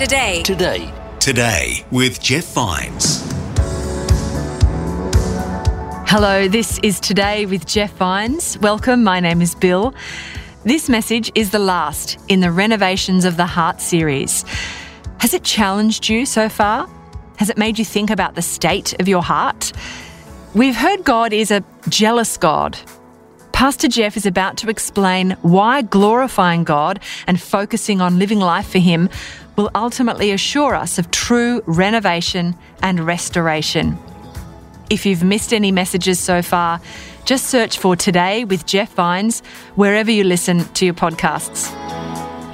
Today. Today. Today. Today with Jeff Vines. Hello, this is Today with Jeff Vines. Welcome, my name is Bill. This message is the last in the Renovations of the Heart series. Has it challenged you so far? Has it made you think about the state of your heart? We've heard God is a jealous God. Pastor Jeff is about to explain why glorifying God and focusing on living life for Him will ultimately assure us of true renovation and restoration. If you've missed any messages so far, just search for Today with Jeff Vines wherever you listen to your podcasts.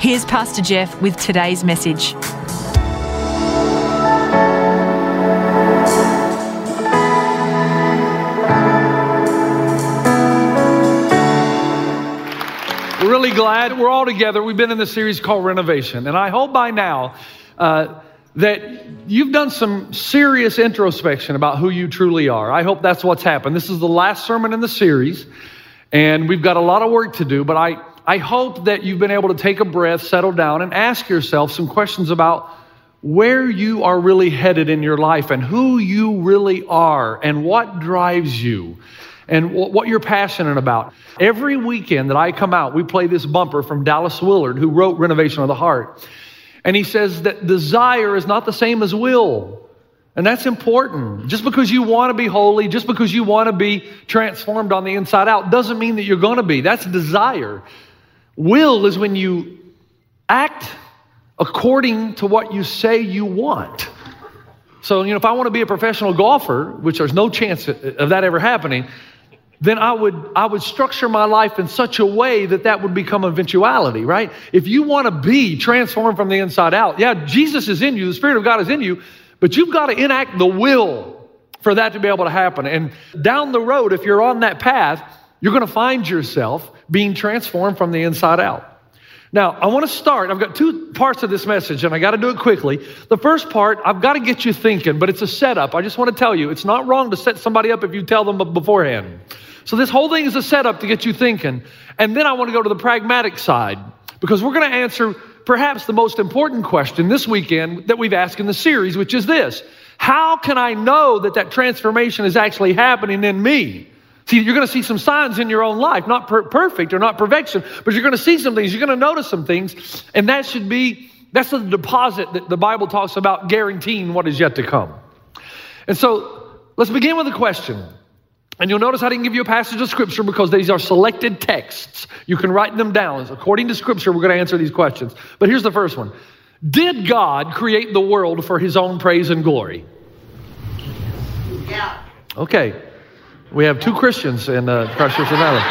Here's Pastor Jeff with today's message. We're really glad we're all together. We've been in this series called Renovation, and I hope by now uh, that you've done some serious introspection about who you truly are. I hope that's what's happened. This is the last sermon in the series, and we've got a lot of work to do, but I, I hope that you've been able to take a breath, settle down, and ask yourself some questions about where you are really headed in your life and who you really are and what drives you and wh- what you're passionate about. Every weekend that I come out, we play this bumper from Dallas Willard, who wrote Renovation of the Heart. And he says that desire is not the same as will. And that's important. Just because you want to be holy, just because you want to be transformed on the inside out, doesn't mean that you're going to be. That's desire. Will is when you act according to what you say you want. So, you know, if I want to be a professional golfer, which there's no chance of that ever happening, then I would I would structure my life in such a way that that would become eventuality, right? If you want to be transformed from the inside out, yeah, Jesus is in you, the Spirit of God is in you, but you've got to enact the will for that to be able to happen. And down the road, if you're on that path, you're going to find yourself being transformed from the inside out. Now, I want to start. I've got two parts of this message, and I got to do it quickly. The first part, I've got to get you thinking, but it's a setup. I just want to tell you, it's not wrong to set somebody up if you tell them beforehand. So, this whole thing is a setup to get you thinking. And then I want to go to the pragmatic side, because we're going to answer perhaps the most important question this weekend that we've asked in the series, which is this How can I know that that transformation is actually happening in me? See, you're going to see some signs in your own life, not per- perfect or not perfection, but you're going to see some things. You're going to notice some things, and that should be that's the deposit that the Bible talks about guaranteeing what is yet to come. And so, let's begin with a question. And you'll notice I didn't give you a passage of scripture because these are selected texts. You can write them down. According to scripture, we're going to answer these questions. But here's the first one Did God create the world for his own praise and glory? Yeah. Okay. We have two Christians in uh, of Maryland.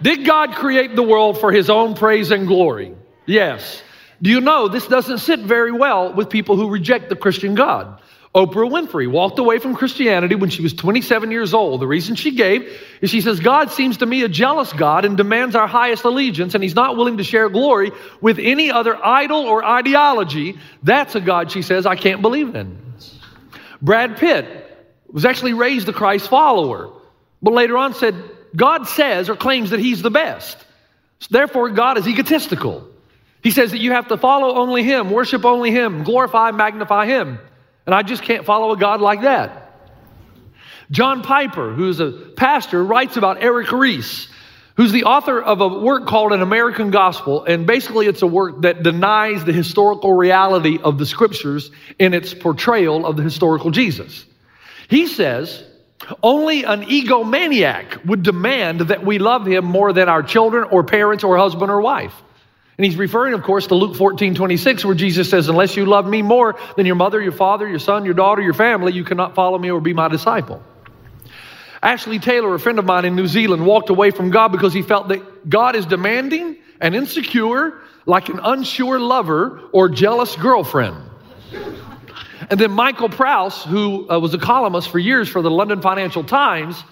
Did God create the world for his own praise and glory? Yes. Do you know this doesn't sit very well with people who reject the Christian God? Oprah Winfrey walked away from Christianity when she was 27 years old. The reason she gave is she says, God seems to me a jealous God and demands our highest allegiance, and he's not willing to share glory with any other idol or ideology. That's a God, she says, I can't believe in. Brad Pitt was actually raised a Christ follower, but later on said, God says or claims that he's the best. Therefore, God is egotistical. He says that you have to follow only Him, worship only Him, glorify, magnify Him. And I just can't follow a God like that. John Piper, who's a pastor, writes about Erik Reece, who's the author of a work called An American Gospel. And basically, it's a work that denies the historical reality of the scriptures in its portrayal of the historical Jesus. He says, only an egomaniac would demand that we love him more than our children or parents or husband or wife. And he's referring, of course, to Luke 14, 26, where Jesus says, Unless you love me more than your mother, your father, your son, your daughter, your family, you cannot follow me or be my disciple. Ashley Taylor, a friend of mine in New Zealand, walked away from God because he felt that God is demanding and insecure, like an unsure lover or jealous girlfriend. And then Michael Prowse, who uh, was a columnist for years for the London Financial Times,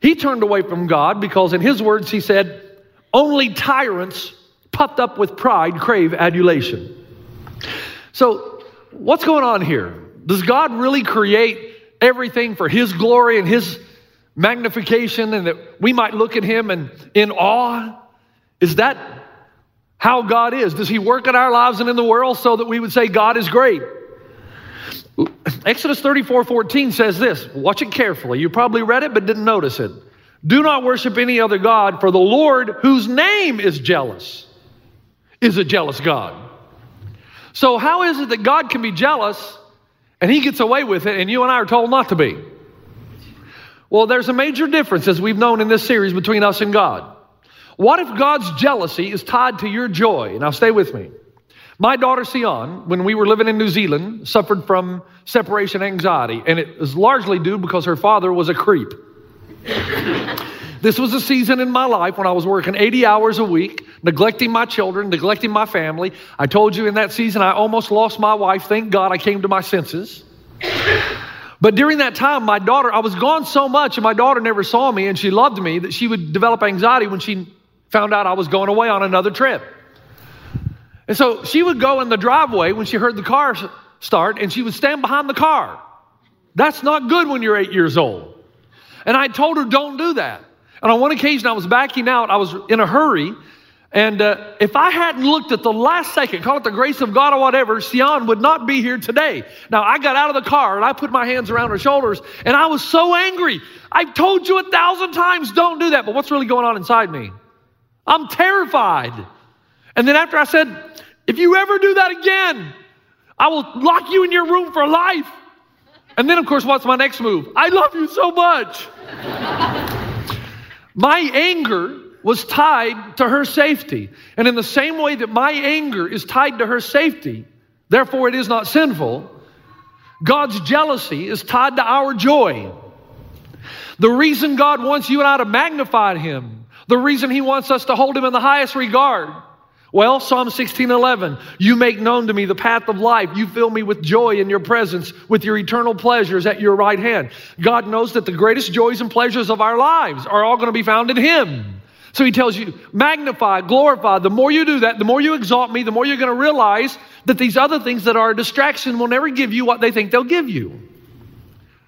he turned away from God because, in his words, he said, Only tyrants puffed up with pride crave adulation. So, what's going on here? Does God really create everything for His glory and His magnification and that we might look at Him and in awe? Is that how God is? Does He work in our lives and in the world so that we would say God is great? Exodus 34 14 says this. Watch it carefully. You probably read it but didn't notice it. Do not worship any other God, for the Lord, whose name is jealous, is a jealous God. So, how is it that God can be jealous and he gets away with it and you and I are told not to be? Well, there's a major difference, as we've known in this series, between us and God. What if God's jealousy is tied to your joy? Now, stay with me. My daughter Sion, when we were living in New Zealand, suffered from separation anxiety, and it was largely due because her father was a creep. This was a season in my life when I was working 80 hours a week, neglecting my children, neglecting my family. I told you in that season I almost lost my wife. Thank God I came to my senses. But during that time, my daughter, I was gone so much, and my daughter never saw me, and she loved me that she would develop anxiety when she found out I was going away on another trip. And so she would go in the driveway when she heard the car start, and she would stand behind the car. That's not good when you're eight years old. And I told her, don't do that. And on one occasion, I was backing out, I was in a hurry. And uh, if I hadn't looked at the last second, call it the grace of God or whatever, Sion would not be here today. Now, I got out of the car and I put my hands around her shoulders, and I was so angry. I've told you a thousand times, don't do that. But what's really going on inside me? I'm terrified. And then after I said, if you ever do that again, I will lock you in your room for life. And then, of course, what's my next move? I love you so much. my anger was tied to her safety. And in the same way that my anger is tied to her safety, therefore it is not sinful, God's jealousy is tied to our joy. The reason God wants you and I to magnify Him, the reason He wants us to hold Him in the highest regard. Well, Psalm 16:11, you make known to me the path of life. You fill me with joy in your presence, with your eternal pleasures at your right hand. God knows that the greatest joys and pleasures of our lives are all going to be found in Him. So He tells you, magnify, glorify. The more you do that, the more you exalt me, the more you're going to realize that these other things that are a distraction will never give you what they think they'll give you.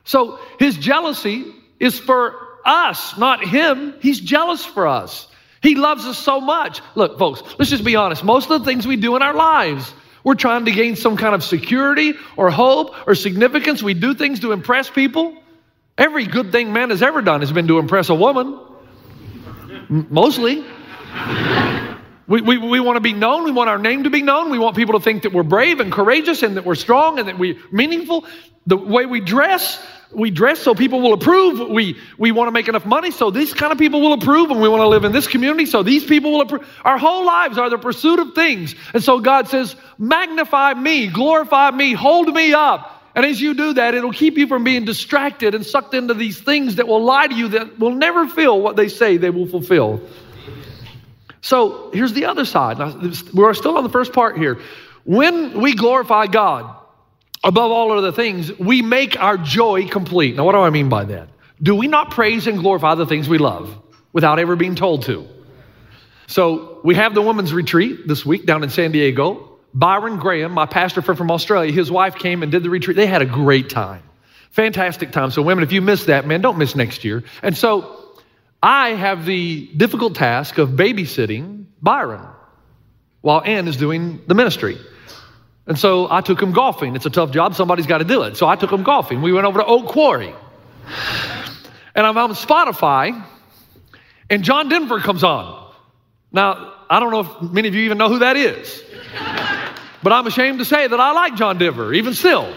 So his jealousy is for us, not him. He's jealous for us. He loves us so much. Look, folks, let's just be honest. Most of the things we do in our lives, we're trying to gain some kind of security or hope or significance. We do things to impress people. Every good thing man has ever done has been to impress a woman, mostly. We, we, we want to be known. We want our name to be known. We want people to think that we're brave and courageous and that we're strong and that we're meaningful. The way we dress, we dress so people will approve. We, we want to make enough money so these kind of people will approve. And we want to live in this community so these people will approve. Our whole lives are the pursuit of things. And so God says, magnify me, glorify me, hold me up. And as you do that, it'll keep you from being distracted and sucked into these things that will lie to you that will never feel what they say they will fulfill. So here's the other side. We're still on the first part here. When we glorify God above all other things, we make our joy complete. Now, what do I mean by that? Do we not praise and glorify the things we love without ever being told to? So we have the women's retreat this week down in San Diego. Byron Graham, my pastor friend from Australia, his wife came and did the retreat. They had a great time. Fantastic time. So, women, if you miss that, man, don't miss next year. And so I have the difficult task of babysitting Byron. while Ann is doing the ministry. And so I took him golfing. It's a tough job. Somebody's got to do it. So I took him golfing. We went over to Oak Quarry. And I'm on Spotify, and John Denver comes on. Now, I don't know if many of you even know who that is, but I'm ashamed to say that I like John Denver, even still.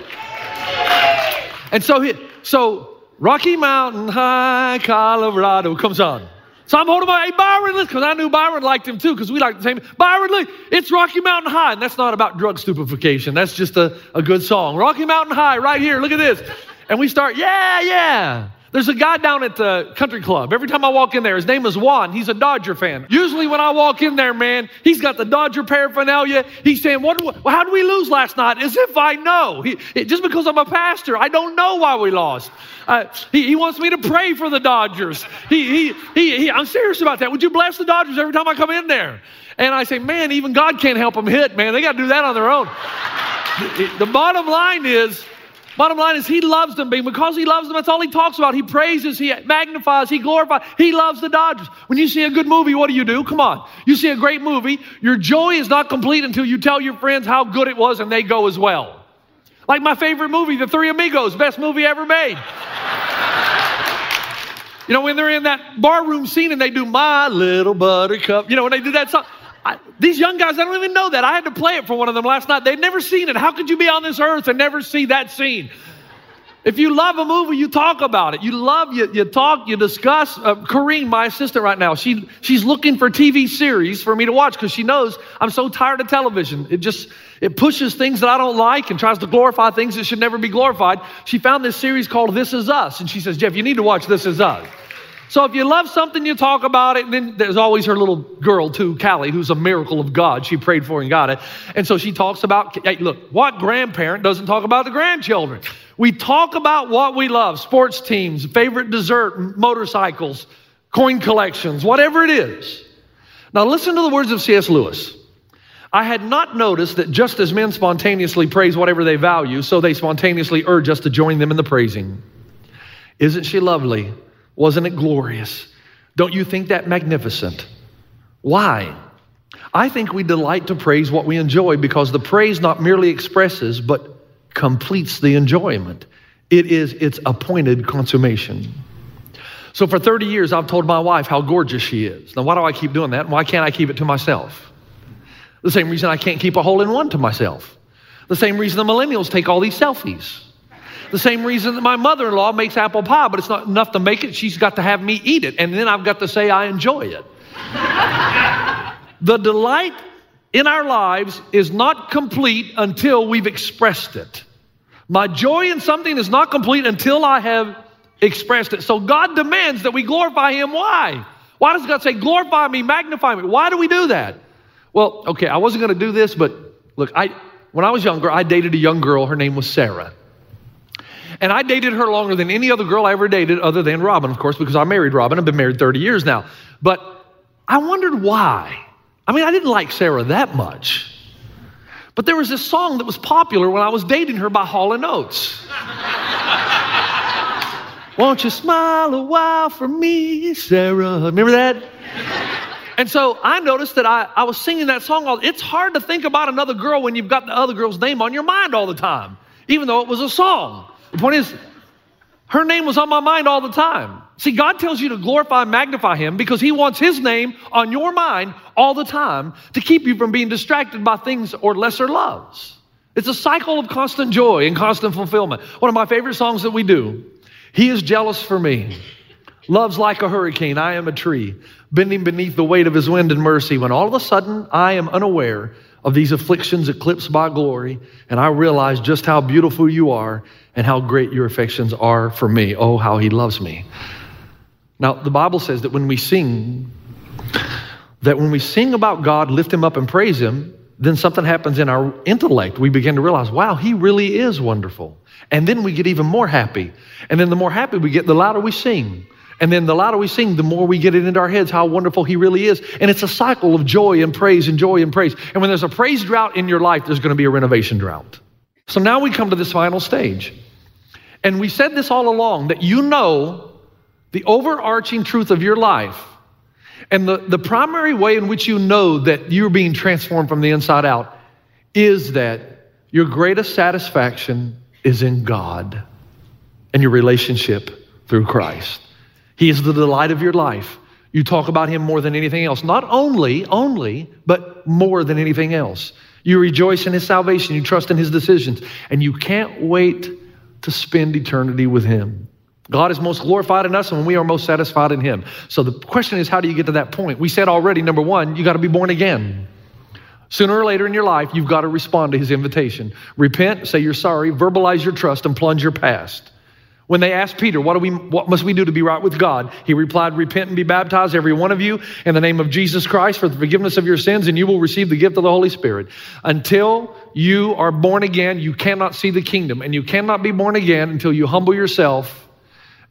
And so, he, so Rocky Mountain High, Colorado comes on. So I'm holding my, hey, Byron, because I knew Byron liked him too, because we like the same. Byron, look, it's Rocky Mountain High. And that's not about drug stupefaction. That's just a, a good song. Rocky Mountain High, right here. Look at this. And we start, yeah, yeah. There's a guy down at the country club. Every time I walk in there, his name is Juan. He's a Dodger fan. Usually, when I walk in there, man, he's got the Dodger paraphernalia. He's saying, "What? we- how did we lose last night?" As if I know. He, it- just because I'm a pastor, I don't know why we lost. Uh, he, he wants me to pray for the Dodgers. He, he, he, he, I'm serious about that. Would you bless the Dodgers every time I come in there? And I say, man, even God can't help them hit, man. They got to do that on their own. the, the bottom line is, Bottom line is, he loves them. Because he loves them, that's all he talks about. He praises, he magnifies, he glorifies. He loves the Dodgers. When you see a good movie, what do you do? Come on. You see a great movie, your joy is not complete until you tell your friends how good it was and they go as well. Like my favorite movie, The Three Amigos, best movie ever made. You know, when they're in that barroom scene and they do My Little Buttercup, you know, when they do that song. I, these young guys, I don't even know that. I had to play it for one of them last night. They'd never seen it. How could you be on this earth and never see that scene? If you love a movie, you talk about it. You love, you, you talk, you discuss. Uh, my assistant right now, she, she's looking for TV series for me to watch because she knows I'm so tired of television. It just, it pushes things that I don't like and tries to glorify things that should never be glorified. She found this series called This Is Us. And she says, Jeff, you need to watch This Is Us. So if you love something, you talk about it. And then there's always her little girl too, Callie, who's a miracle of God. She prayed for and got it. And so she talks about, hey, look, what grandparent doesn't talk about the grandchildren? We talk about what we love, sports teams, favorite dessert, motorcycles, coin collections, whatever it is. Now listen to the words of C.S. Lewis. I had not noticed that just as men spontaneously praise whatever they value, so they spontaneously urge us to join them in the praising. Isn't she lovely? Wasn't it glorious? Don't you think that magnificent? Why? I think we delight to praise what we enjoy because the praise not merely expresses, but completes the enjoyment. It is its appointed consummation. So for 30 years, I've told my wife how gorgeous she is. Now, why do I keep doing that? Why can't I keep it to myself? The same reason I can't keep a hole in one to myself. The same reason the millennials take all these selfies. The same reason that my mother in law makes apple pie, but it's not enough to make it. She's got to have me eat it. And then I've got to say I enjoy it. the delight in our lives is not complete until we've expressed it. My joy in something is not complete until I have expressed it. So God demands that we glorify Him. Why? Why does God say, glorify me, magnify me? Why do we do that? Well, okay, I wasn't going to do this, but look, I, when I was younger, I dated a young girl. Her name was Sarah. And I dated her longer than any other girl I ever dated, other than Robin, of course, because I married Robin. I've been married 30 years now. But I wondered why. I mean, I didn't like Sarah that much. But there was this song that was popular when I was dating her by Hall & Oates. Won't you smile a while for me, Sarah? Remember that? And so I noticed that I, I was singing that song all it's hard to think about another girl when you've got the other girl's name on your mind all the time, even though it was a song. The point is, her name was on my mind all the time. See, God tells you to glorify and magnify Him because He wants His name on your mind all the time to keep you from being distracted by things or lesser loves. It's a cycle of constant joy and constant fulfillment. One of my favorite songs that we do He is jealous for me. Love's like a hurricane. I am a tree, bending beneath the weight of His wind and mercy. When all of a sudden I am unaware of these afflictions eclipsed by glory, and I realize just how beautiful you are and how great your affections are for me. Oh, how He loves me. Now, the Bible says that when we sing, that when we sing about God, lift Him up and praise Him, then something happens in our intellect. We begin to realize, wow, He really is wonderful. And then we get even more happy. And then the more happy we get, the louder we sing. And then the louder we sing, the more we get it into our heads how wonderful He really is. And it's a cycle of joy and praise and joy and praise. And when there's a praise drought in your life, there's going to be a renovation drought. So now we come to this final stage. And we said this all along that you know the overarching truth of your life. And the, the primary way in which you know that you're being transformed from the inside out is that your greatest satisfaction is in God and your relationship through Christ. He is the delight of your life. You talk about him more than anything else. Not only, only, but more than anything else. You rejoice in his salvation, you trust in his decisions, and you can't wait to spend eternity with him. God is most glorified in us when we are most satisfied in him. So the question is, how do you get to that point? We said already, number one, you got to be born again. Sooner or later in your life, you've got to respond to his invitation. Repent, say you're sorry, verbalize your trust, and plunge your past. When they asked Peter, what, do we, what must we do to be right with God? He replied, Repent and be baptized, every one of you, in the name of Jesus Christ for the forgiveness of your sins, and you will receive the gift of the Holy Spirit. Until you are born again, you cannot see the kingdom, and you cannot be born again until you humble yourself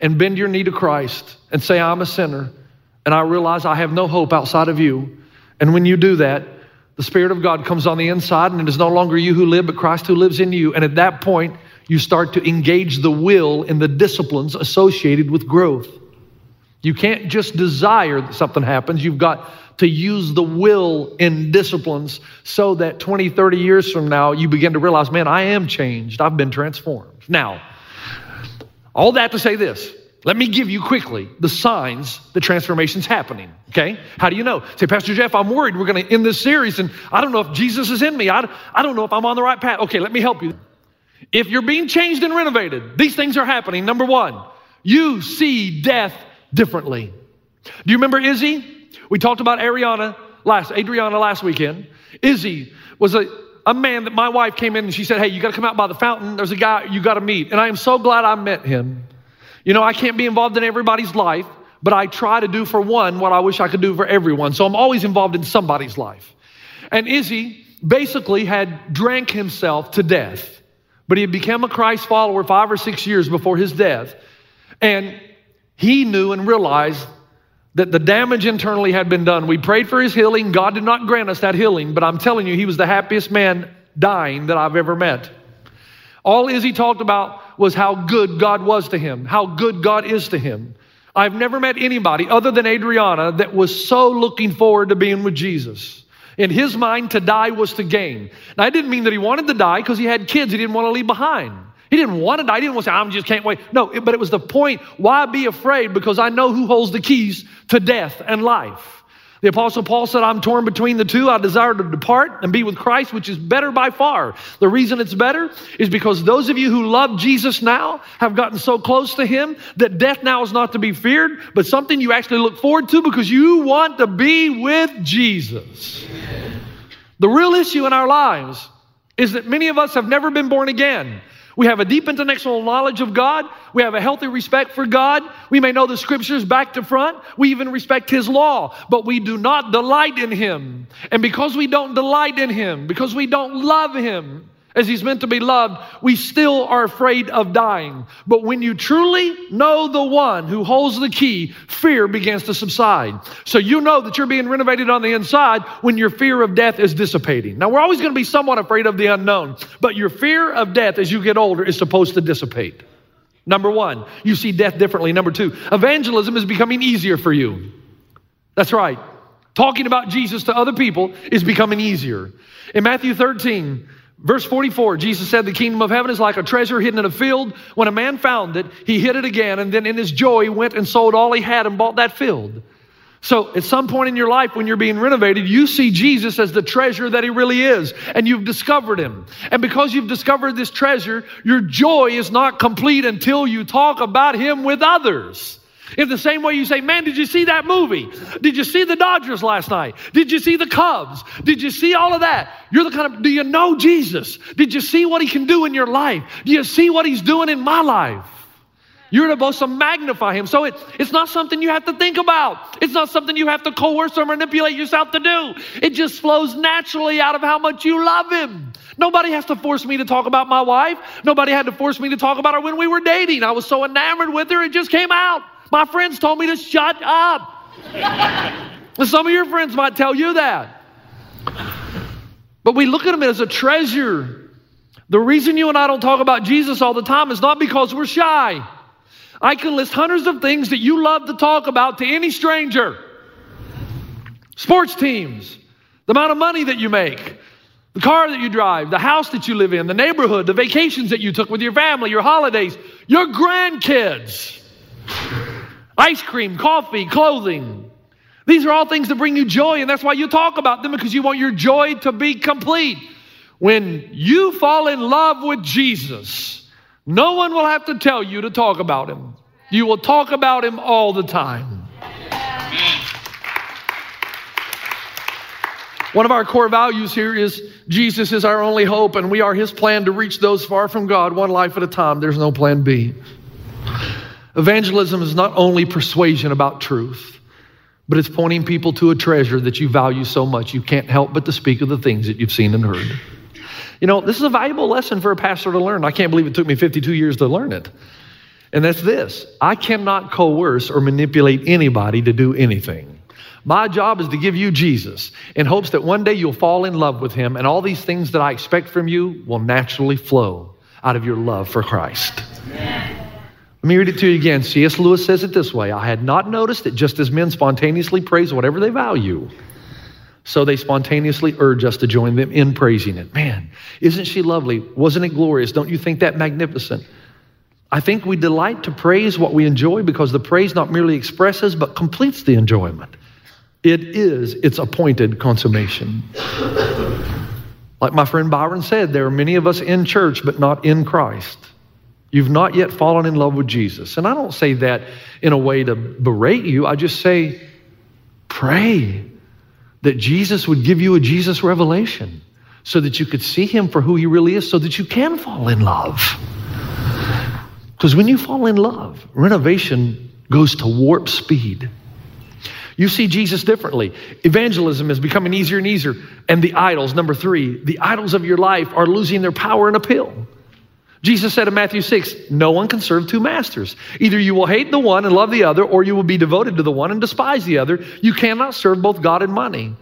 and bend your knee to Christ and say, I'm a sinner, and I realize I have no hope outside of you. And when you do that, the Spirit of God comes on the inside, and it is no longer you who live, but Christ who lives in you. And at that point, you start to engage the will in the disciplines associated with growth. You can't just desire that something happens. You've got to use the will in disciplines so that 20, 30 years from now, you begin to realize, man, I am changed. I've been transformed. Now, all that to say this. Let me give you quickly the signs the transformation's happening. Okay? How do you know? Say, Pastor Jeff, I'm worried we're going to end this series and I don't know if Jesus is in me. I, I don't know if I'm on the right path. Okay, let me help you. If you're being changed and renovated, these things are happening. Number one, you see death differently. Do you remember Izzy? We talked about Ariana last, Adriana last weekend. Izzy was a, a man that my wife came in and she said, Hey, you got to come out by the fountain. There's a guy you got to meet. And I am so glad I met him. You know, I can't be involved in everybody's life, but I try to do for one what I wish I could do for everyone. So I'm always involved in somebody's life. And Izzy basically had drank himself to death. But he had become a Christ follower five or six years before his death. And he knew and realized that the damage internally had been done. We prayed for his healing. God did not grant us that healing, but I'm telling you, he was the happiest man dying that I've ever met. All Izzy talked about was how good God was to him, how good God is to him. I've never met anybody other than Adriana that was so looking forward to being with Jesus. In his mind, to die was to gain. Now, I didn't mean that he wanted to die because he had kids he didn't want to leave behind. He didn't want to die. He didn't want to say, I just can't wait. No, but it was the point. Why be afraid? Because I know who holds the keys to death and life. The apostle Paul said, I'm torn between the two. I desire to depart and be with Christ, which is better by far. The reason it's better is because those of you who love Jesus now have gotten so close to him that death now is not to be feared, but something you actually look forward to because you want to be with Jesus. The real issue in our lives is that many of us have never been born again. We have a deep intellectual knowledge of God. We have a healthy respect for God. We may know the scriptures back to front. We even respect His law, but we do not delight in Him. And because we don't delight in Him, because we don't love Him as He's meant to be loved, we still are afraid of dying. But when you truly know the one who holds the key, fear begins to subside. So you know that you're being renovated on the inside when your fear of death is dissipating. Now, we're always going to be somewhat afraid of the unknown, but your fear of death as you get older is supposed to dissipate. Number one, you see death differently. Number two, evangelism is becoming easier for you. That's right. Talking about Jesus to other people is becoming easier. In Matthew 13, verse 44, Jesus said, The kingdom of heaven is like a treasure hidden in a field. When a man found it, he hid it again, and then in his joy, he went and sold all he had and bought that field. So, at some point in your life when you're being renovated, you see Jesus as the treasure that he really is, and you've discovered him. And because you've discovered this treasure, your joy is not complete until you talk about him with others. In the same way you say, Man, did you see that movie? Did you see the Dodgers last night? Did you see the Cubs? Did you see all of that? You're the kind of, do you know Jesus? Did you see what he can do in your life? Do you see what he's doing in my life? You're supposed to magnify him. So it, it's not something you have to think about. It's not something you have to coerce or manipulate yourself to do. It just flows naturally out of how much you love him. Nobody has to force me to talk about my wife. Nobody had to force me to talk about her when we were dating. I was so enamored with her, it just came out. My friends told me to shut up. some of your friends might tell you that. But we look at him as a treasure. The reason you and I don't talk about Jesus all the time is not because we're shy. I can list hundreds of things that you love to talk about to any stranger. sports teams, the amount of money that you make, the car that you drive, the house that you live in, the neighborhood, the vacations that you took with your family, your holidays, your grandkids, ice cream, coffee, clothing. These are all things that bring you joy, and that's why you talk about them because you want your joy to be complete. When you fall in love with Jesus, no one will have to tell you to talk about him. You will talk about him all the time. One of our core values here is Jesus is our only hope, and we are his plan to reach those far from God one life at a time. There's no plan B. Evangelism is not only persuasion about truth, but it's pointing people to a treasure that you value so much you can't help but to speak of the things that you've seen and heard. You know, this is a valuable lesson for a pastor to learn. I can't believe it took me 52 years to learn it. And that's this I cannot coerce or manipulate anybody to do anything. My job is to give you Jesus in hopes that one day you'll fall in love with him and all these things that I expect from you will naturally flow out of your love for Christ. Let me read it to you again. C.S. Lewis says it this way I had not noticed that just as men spontaneously praise whatever they value, so they spontaneously urge us to join them in praising it. Man, isn't she lovely? Wasn't it glorious? Don't you think that magnificent? I think we delight to praise what we enjoy because the praise not merely expresses but completes the enjoyment. It is its appointed consummation. Like my friend Byron said, there are many of us in church but not in Christ. You've not yet fallen in love with Jesus. And I don't say that in a way to berate you, I just say, pray that Jesus would give you a Jesus revelation so that you could see him for who he really is, so that you can fall in love. Because when you fall in love, renovation goes to warp speed. You see Jesus differently. Evangelism is becoming easier and easier. And the idols, number three, the idols of your life are losing their power and appeal. Jesus said in Matthew 6, no one can serve two masters. Either you will hate the one and love the other, or you will be devoted to the one and despise the other. You cannot serve both God and money.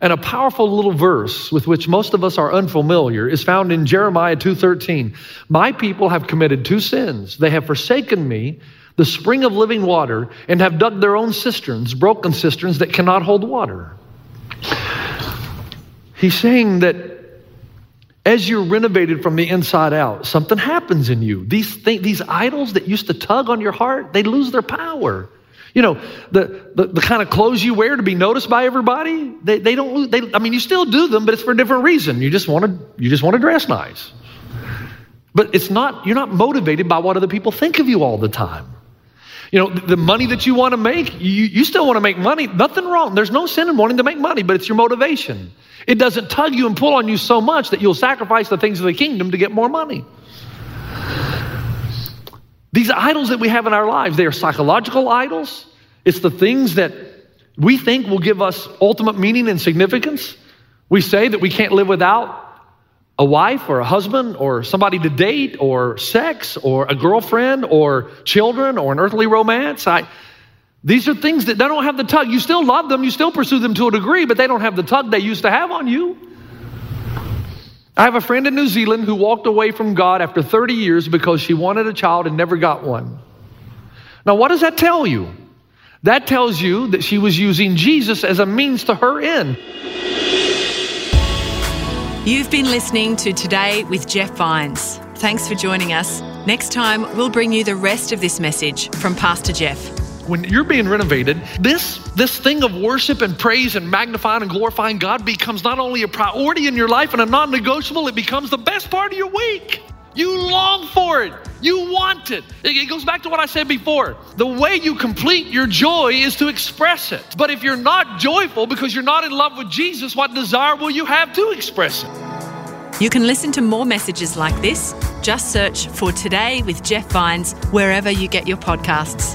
And a powerful little verse with which most of us are unfamiliar is found in Jeremiah 2:13. My people have committed two sins. They have forsaken me, the spring of living water, and have dug their own cisterns, broken cisterns that cannot hold water. He's saying that as you're renovated from the inside out, something happens in you. These, th- these idols that used to tug on your heart, they lose their power. You know, the, the, the kind of clothes you wear to be noticed by everybody, they, they don't they, I mean, you still do them, but it's for a different reason. You just want to, you just want to dress nice. But it's not, you're not motivated by what other people think of you all the time. You know, the money that you want to make, you, you still want to make money. Nothing wrong. There's no sin in wanting to make money, but it's your motivation. It doesn't tug you and pull on you so much that you'll sacrifice the things of the kingdom to get more money. These idols that we have in our lives, they are psychological idols. It's the things that we think will give us ultimate meaning and significance. We say that we can't live without a wife or a husband or somebody to date or sex or a girlfriend or children or an earthly romance. I, these are things that they don't have the tug. You still love them, you still pursue them to a degree, but they don't have the tug they used to have on you. I have a friend in New Zealand who walked away from God after 30 years because she wanted a child and never got one. Now, what does that tell you? That tells you that she was using Jesus as a means to her end. You've been listening to Today with Jeff Vines. Thanks for joining us. Next time, we'll bring you the rest of this message from Pastor Jeff. When you're being renovated, this, this thing of worship and praise and magnifying and glorifying God becomes not only a priority in your life and a non negotiable, it becomes the best part of your week. You long for it. You want it. It it goes back to what I said before. The way you complete your joy is to express it. But if you're not joyful because you're not in love with Jesus, what desire will you have to express it? You can listen to more messages like this. Just search for Today with Jeff Vines wherever you get your podcasts.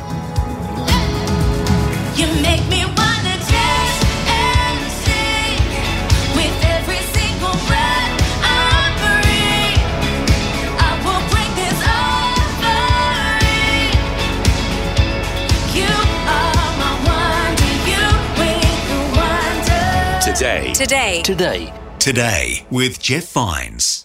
Today. Today. Today. Today with Jeff Vines.